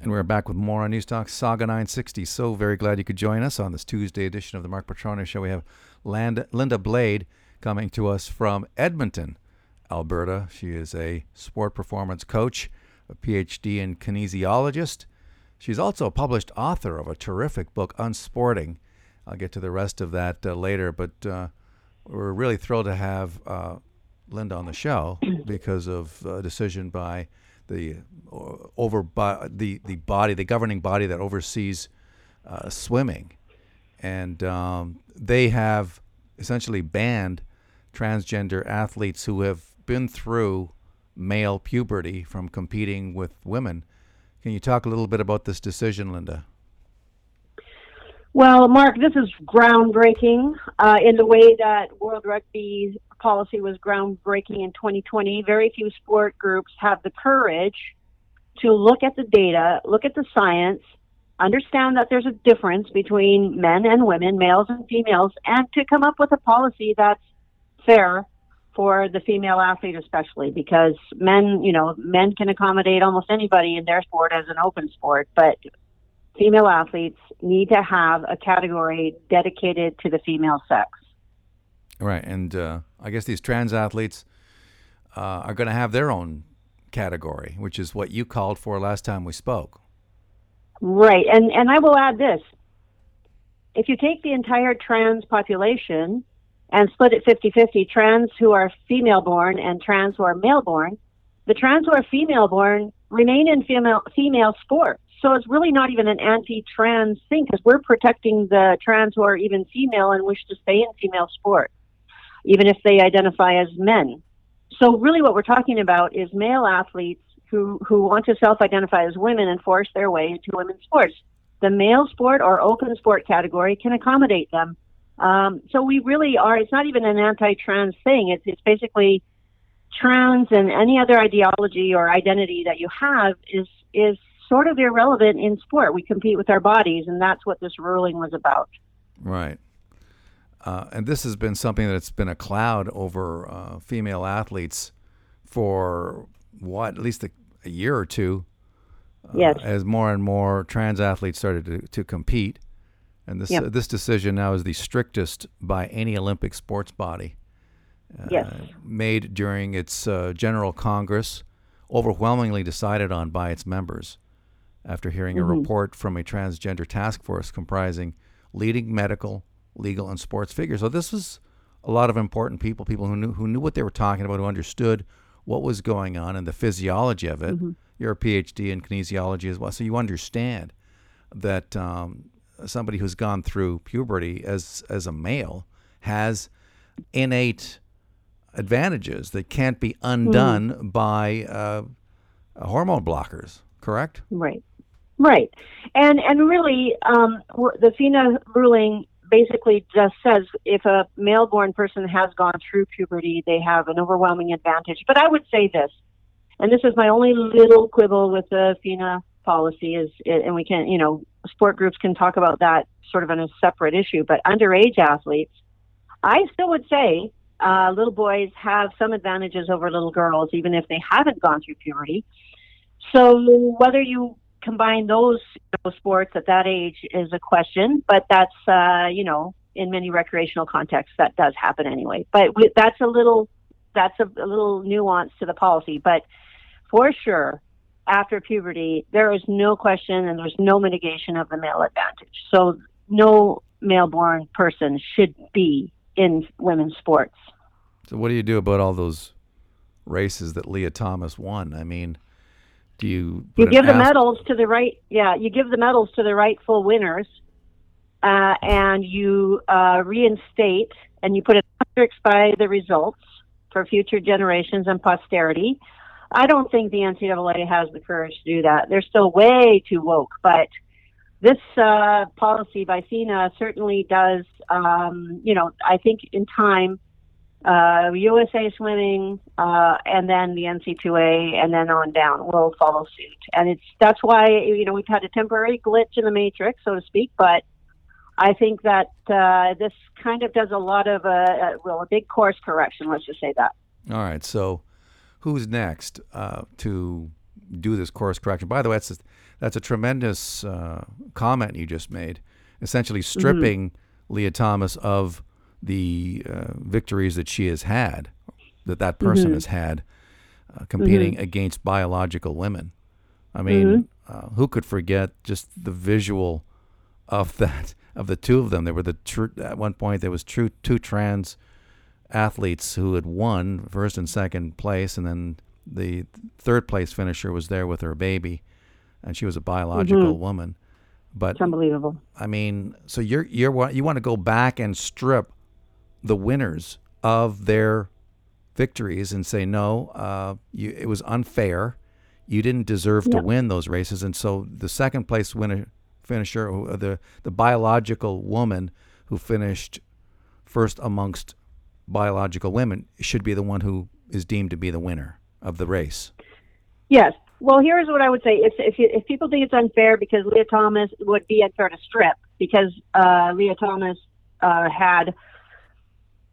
And we're back with more on News Talk Saga 960. So very glad you could join us on this Tuesday edition of the Mark Petronius Show. We have Linda Blade coming to us from Edmonton, Alberta. She is a sport performance coach, a PhD in kinesiologist. She's also a published author of a terrific book, Unsporting. I'll get to the rest of that uh, later, but uh, we're really thrilled to have uh, Linda on the show because of a decision by the uh, over the the body, the governing body that oversees uh, swimming, and um, they have essentially banned transgender athletes who have been through male puberty from competing with women. Can you talk a little bit about this decision, Linda? Well, Mark, this is groundbreaking uh, in the way that World Rugby policy was groundbreaking in 2020. Very few sport groups have the courage to look at the data, look at the science, understand that there's a difference between men and women, males and females, and to come up with a policy that's fair for the female athlete especially because men you know men can accommodate almost anybody in their sport as an open sport but female athletes need to have a category dedicated to the female sex. Right, and uh, I guess these trans athletes uh, are going to have their own category, which is what you called for last time we spoke. Right, and and I will add this: if you take the entire trans population and split it 50-50, trans who are female-born and trans who are male-born, the trans who are female-born remain in female female sports. So it's really not even an anti-trans thing because we're protecting the trans who are even female and wish to stay in female sport, even if they identify as men. So really, what we're talking about is male athletes who who want to self-identify as women and force their way into women's sports. The male sport or open sport category can accommodate them. Um, so we really are. It's not even an anti-trans thing. It's it's basically trans and any other ideology or identity that you have is is sort of irrelevant in sport. We compete with our bodies, and that's what this ruling was about. Right. Uh, and this has been something that's been a cloud over uh, female athletes for what, at least a, a year or two. Uh, yes. As more and more trans athletes started to, to compete. And this, yep. this decision now is the strictest by any Olympic sports body. Uh, yes. Made during its uh, General Congress, overwhelmingly decided on by its members after hearing mm-hmm. a report from a transgender task force comprising leading medical, legal, and sports figures. So this was a lot of important people, people who knew who knew what they were talking about, who understood what was going on and the physiology of it. Mm-hmm. You're a PhD in kinesiology as well, so you understand that um, somebody who's gone through puberty as as a male has innate advantages that can't be undone mm-hmm. by uh, hormone blockers. Correct? Right. Right, and and really, um, the FINA ruling basically just says if a male-born person has gone through puberty, they have an overwhelming advantage. But I would say this, and this is my only little quibble with the FINA policy is, and we can, you know, sport groups can talk about that sort of on a separate issue. But underage athletes, I still would say uh, little boys have some advantages over little girls, even if they haven't gone through puberty. So whether you combine those you know, sports at that age is a question, but that's uh, you know in many recreational contexts that does happen anyway. But we, that's a little that's a, a little nuance to the policy, but for sure after puberty there is no question and there's no mitigation of the male advantage. So no male-born person should be in women's sports. So what do you do about all those races that Lia Thomas won? I mean, do you you give the medals to the right yeah you give the medals to the rightful winners uh, and you uh, reinstate and you put asterisks by the results for future generations and posterity. I don't think the ncaa has the courage to do that. They're still way too woke but this uh, policy by FINA certainly does um, you know i think in time uh, USA Swimming, uh, and then the NCAA, and then on down will follow suit. And it's that's why you know we've had a temporary glitch in the matrix, so to speak. But I think that uh, this kind of does a lot of a, uh, a well a big course correction. Let's just say that. All right. So who's next uh, to do this course correction? By the way, that's that's a tremendous uh, comment you just made. Essentially, stripping mm-hmm. Lia Thomas of the uh, victories that she has had, that that person mm-hmm. has had, uh, competing mm-hmm. against biological women. I mean, mm-hmm. Uh, who could forget just the visual of that of the two of them? There were the tr- at one point there was true two trans athletes who had won first and second place, and then the third place finisher was there with her baby, and she was a biological mm-hmm. woman. But it's unbelievable. I mean, so you're you're you want to go back and strip the winners of their victories and say no, uh, you, it was unfair you didn't deserve to win those races, and so the second place winner finisher, the the biological woman who finished first amongst biological women, should be the one who is deemed to be the winner of the race. Yes. Well, here's what I would say: if if, you, if people think it's unfair because Lia Thomas would be unfair to strip because uh, Lia Thomas uh, had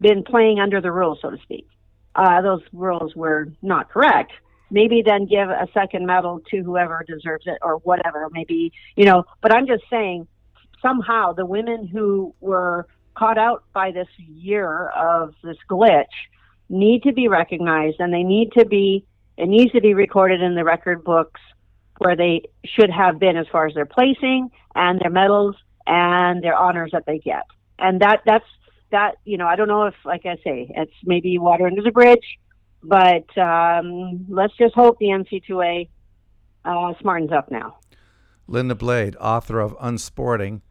been playing under the rules, so to speak. Uh, those rules were not correct. Maybe then give a second medal to whoever deserves it or whatever maybe you know. But i'm just saying somehow the women who were caught out by this year of this glitch need to be recognized and they need to be it needs to be recorded in the record books where they should have been as far as their placing and their medals and their honors that they get. And that that's that you know i don't know if like i say it's maybe water under the bridge but um, let's just hope the NCAA uh, smartens up now. Linda Blade, author of Unsporting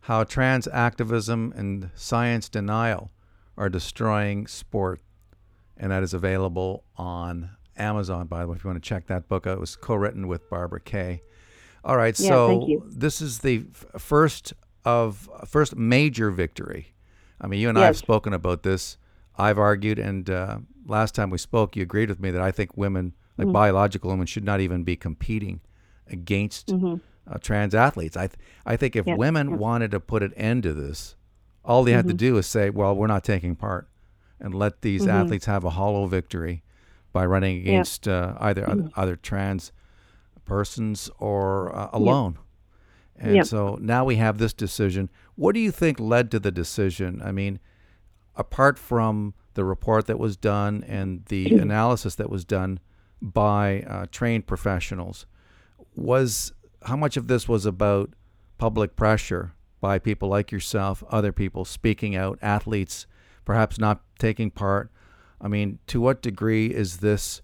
How Trans Activism and Science Denial Are Destroying Sport. And that is available on Amazon, by the way, if you want to check that book out. It was co written with Barbara Kay. All right, yeah, so this is the first of first major victory. I mean, you and yes. I have spoken about this. I've argued, and uh, last time we spoke, you agreed with me that I think women, like mm-hmm. biological women, should not even be competing against mm-hmm. uh, trans athletes. I th- I think if women wanted to put an end to this, all they mm-hmm. had to mm-hmm. do is say, "Well, we're not taking part," and let these mm-hmm. athletes have a hollow victory by running against uh, either other, mm-hmm. other, trans persons or uh, alone. And so now we have this decision. What do you think led to the decision? I mean, apart from the report that was done and the analysis that was done by uh, trained professionals was how much of this was about public pressure by people like yourself, other people speaking out, athletes perhaps not taking part. I mean, to what degree is this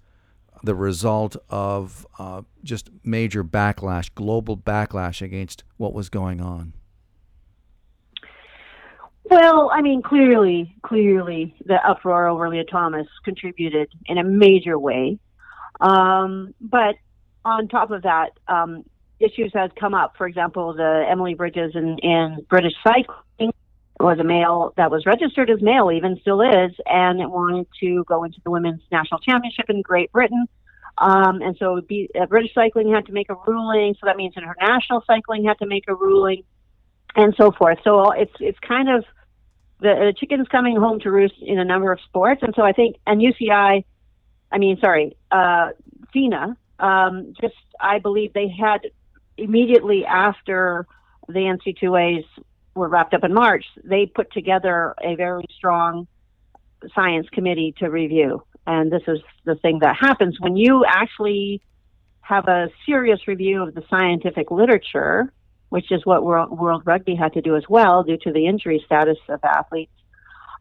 the result of uh, just major backlash, global backlash against what was going on? Well, I mean, clearly, clearly, the uproar over Lia Thomas contributed in a major way. Um, but on top of that, um, issues have come up. For example, the Emily Bridges and, in British cycling was a male that was registered as male, even still is, and it wanted to go into the women's national championship in Great Britain. Um, and so be, uh, British cycling had to make a ruling, so that means international cycling had to make a ruling, and so forth. So it's it's kind of the, the chicken's coming home to roost in a number of sports, and so I think and UCI, I mean, sorry, uh, FINA, um, just I believe they had immediately after the NCAAs were wrapped up in March, they put together a very strong science committee to review. And this is the thing that happens when you actually have a serious review of the scientific literature which is what World, World Rugby had to do as well due to the injury status of athletes.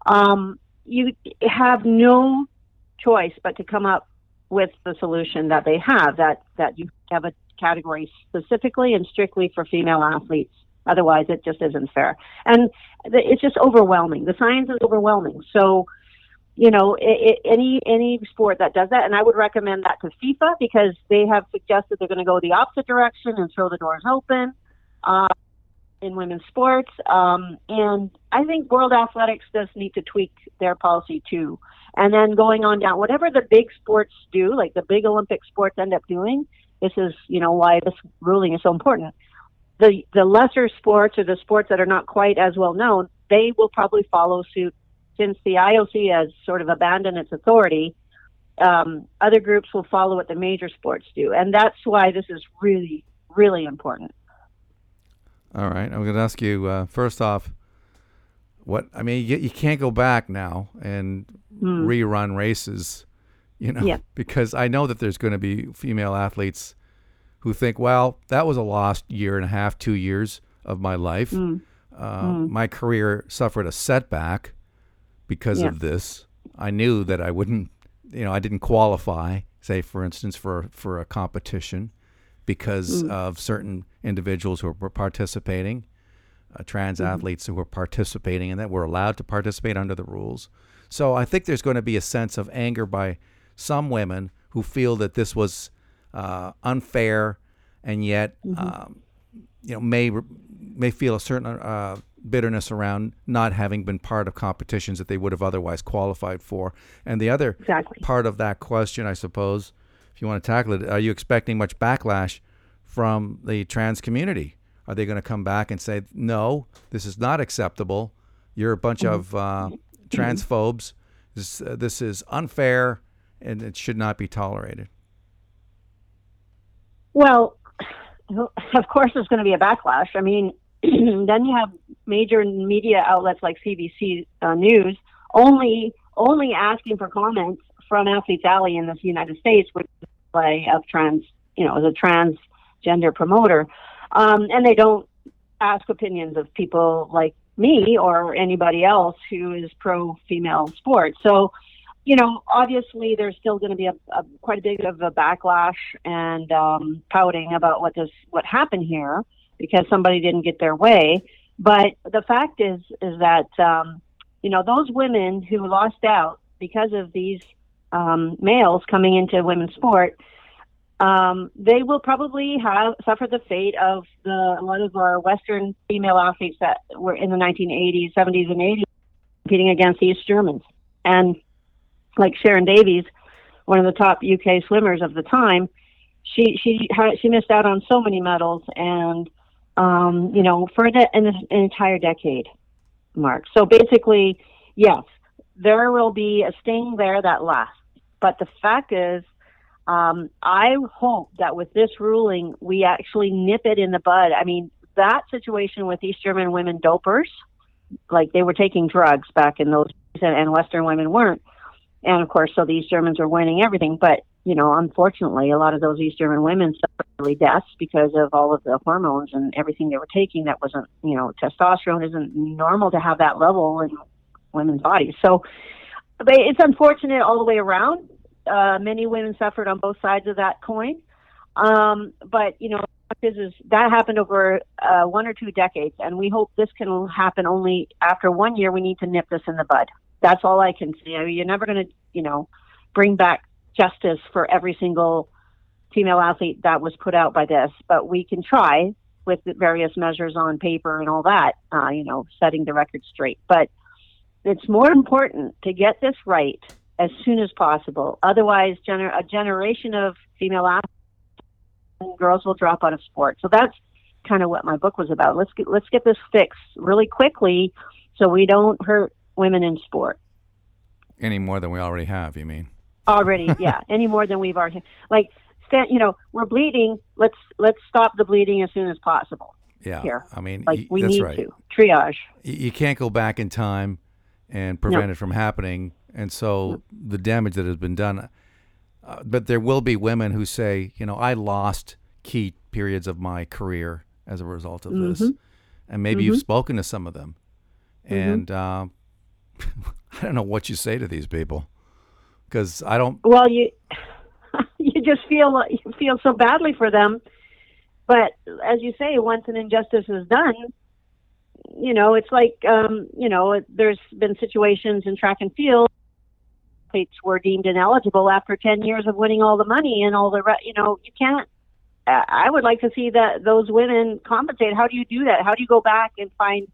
Um, you have no choice but to come up with the solution that they have that that you have a category specifically and strictly for female athletes otherwise it just isn't fair and it's just overwhelming the science is overwhelming so you know it, it, any any sport that does that and i would recommend that to fifa because they have suggested they're going to go the opposite direction and throw the doors open uh, in women's sports. Um, and I think World Athletics does need to tweak their policy too. And then going on down, whatever the big sports do, like the big Olympic sports end up doing, this is, you know, why this ruling is so important. The the lesser sports or the sports that are not quite as well known, they will probably follow suit since the IOC has sort of abandoned its authority. Um, other groups will follow what the major sports do, and that's why this is really really important. All right, I'm going to ask you uh, first off. What I mean, you, you can't go back now and Mm. rerun races, you know, Yeah. because I know that there's going to be female athletes who think, well, that was a lost year and a half, two years of my life. Mm. Uh, My career suffered a setback because Yeah. of this. I knew that I wouldn't, you know, I didn't qualify, say, for instance, for for a competition because Mm. of certain individuals who were participating, uh, trans Mm-hmm. athletes who were participating, and that were allowed to participate under the rules. So I think there's going to be a sense of anger by some women who feel that this was uh, unfair, and yet, um, you know, may may feel a certain uh, bitterness around not having been part of competitions that they would have otherwise qualified for. And the other Exactly. part of that question, I suppose, if you want to tackle it, are you expecting much backlash from the trans community? Are they going to come back and say, no, this is not acceptable? You're a bunch of uh, transphobes. This, uh, this is unfair and it should not be tolerated. Well, of course, there's going to be a backlash. I mean, then you have major media outlets like CBC uh, News only only asking for comments from Athletes Ally in the United States, which is a of trans, you know, as a transgender promoter, um, and they don't ask opinions of people like me or anybody else who is pro female sports. So you know, obviously there's still going to be a, a quite a bit of a backlash and um, pouting about what does what happened here because somebody didn't get their way. But the fact is is that um, you know those women who lost out because of these um, males coming into women's sport, um, they will probably have suffered the fate of the a lot of our Western female athletes that were in the 1980s, 70s, and 80s competing against East Germans and like Sharron Davies, one of the top UK swimmers of the time, she she she missed out on so many medals and um, you know for an, an, entire decade, Mark. So basically, yes, there will be a sting there that lasts. But the fact is, um, I hope that with this ruling, we actually nip it in the bud. I mean, that situation with East German women dopers, like they were taking drugs back in those, and, and Western women weren't and of course, so these Germans were winning everything. But you know, unfortunately, a lot of those East German women suffered early deaths because of all of the hormones and everything they were taking. That wasn't, you know, testosterone isn't normal to have that level in women's bodies. So, but it's unfortunate all the way around. Uh, many women suffered on both sides of that coin. Um, but you know, the fact is, is that happened over uh, one or two decades, and we hope this can happen only after one year. We need to nip this in the bud that's all I can say. I mean, you're never going to, you know, bring back justice for every single female athlete that was put out by this, but we can try with various measures on paper and all that, uh, you know, setting the record straight. But it's more important to get this right as soon as possible. Otherwise, gener- a generation of female athletes and girls will drop out of sport. So that's kind of what my book was about. Let's get let's get this fixed really quickly, so we don't hurt women in sport Any more than we already have, you mean? already yeah any more than we've already like stand, you know we're bleeding let's let's stop the bleeding as soon as possible Yeah. Here. I mean, like we that's need right. to triage You can't go back in time and prevent it from happening. And so the damage that has been done, uh, but there will be women who say, you know, I lost key periods of my career as a result of this. Mm-hmm. And maybe you've spoken to some of them. And uh, I don't know what you say to these people because I don't, well you you just feel you feel so badly for them but as you say once an injustice is done you know it's like um you know there's been situations in track and field athletes were deemed ineligible after 10 years of winning all the money and all the re- you know you can't uh, I would like to see that those women compensate. How do you do that? How do you go back and find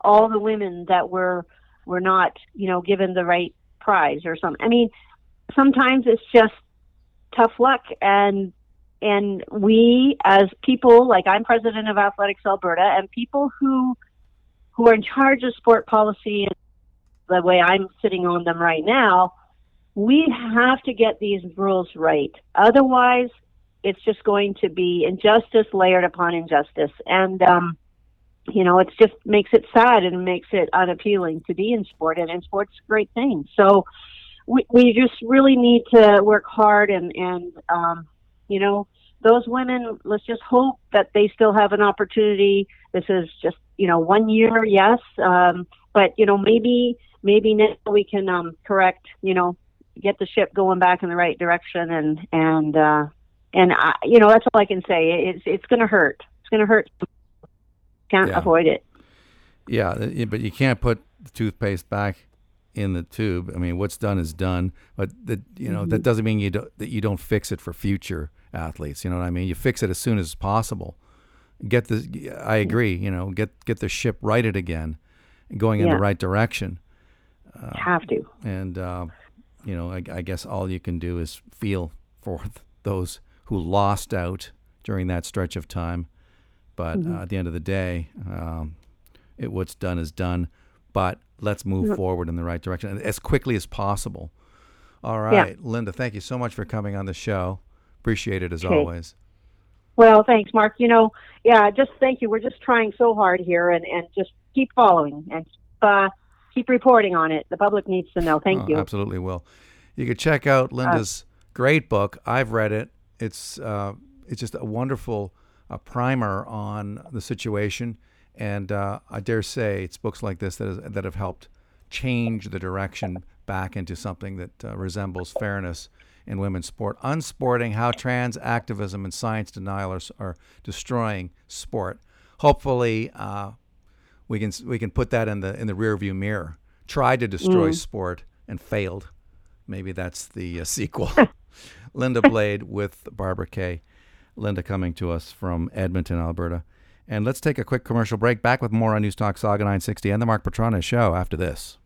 all the women that were were not, you know, given the right prize or something? I mean, sometimes it's just tough luck and and we as people like I'm president of Athletics Alberta and people who who are in charge of sport policy and the way I'm sitting on them right now, we have to get these rules right. Otherwise, it's just going to be injustice layered upon injustice, and um, you know, it just makes it sad and makes it unappealing to be in sport, and in sport's a great thing. So we we just really need to work hard and and um, you know those women let's just hope that they still have an opportunity. This is just you know one year yes um, but you know maybe maybe now we can um, correct you know get the ship going back in the right direction and and uh, and I, you know that's all I can say. It's it's going to hurt. It's going to hurt can't Yeah. avoid it Yeah, but you can't put the toothpaste back in the tube. I mean, what's done is done. But that you know Mm-hmm. that doesn't mean you don't, that you don't fix it for future athletes. You know what I mean? You fix it as soon as possible. Get the. I agree. You know, get get the ship righted again, going in the right direction. have to And uh, you know, I, I guess all you can do is feel for those who lost out during that stretch of time. But Mm-hmm. uh, at the end of the day, um, it what's done is done. But let's move forward in the right direction as quickly as possible. All right, Linda, thank you so much for coming on the show. Appreciate it as Okay. always. Well, thanks, Mark. You know, yeah, just thank you. We're just trying so hard here, and and just keep following and uh, keep reporting on it. The public needs to know. Thank Oh, you. Uh, Absolutely will. You could check out Linda's great book. I've read it. It's uh, it's just a wonderful uh, primer on the situation, and uh, I dare say it's books like this that is, that have helped change the direction back into something that uh, resembles fairness in women's sport. Unsporting: How Trans Activism and Science Denial are, are Destroying Sport. Hopefully, uh, we can we can put that in the in the rearview mirror. Tried to destroy sport and failed. Maybe that's the uh, sequel. Linda Blade with Barbara Kay. Linda coming to us from Edmonton, Alberta. And let's take a quick commercial break. Back with more on News Talk Saga 960 and the Mark Patrone Show after this.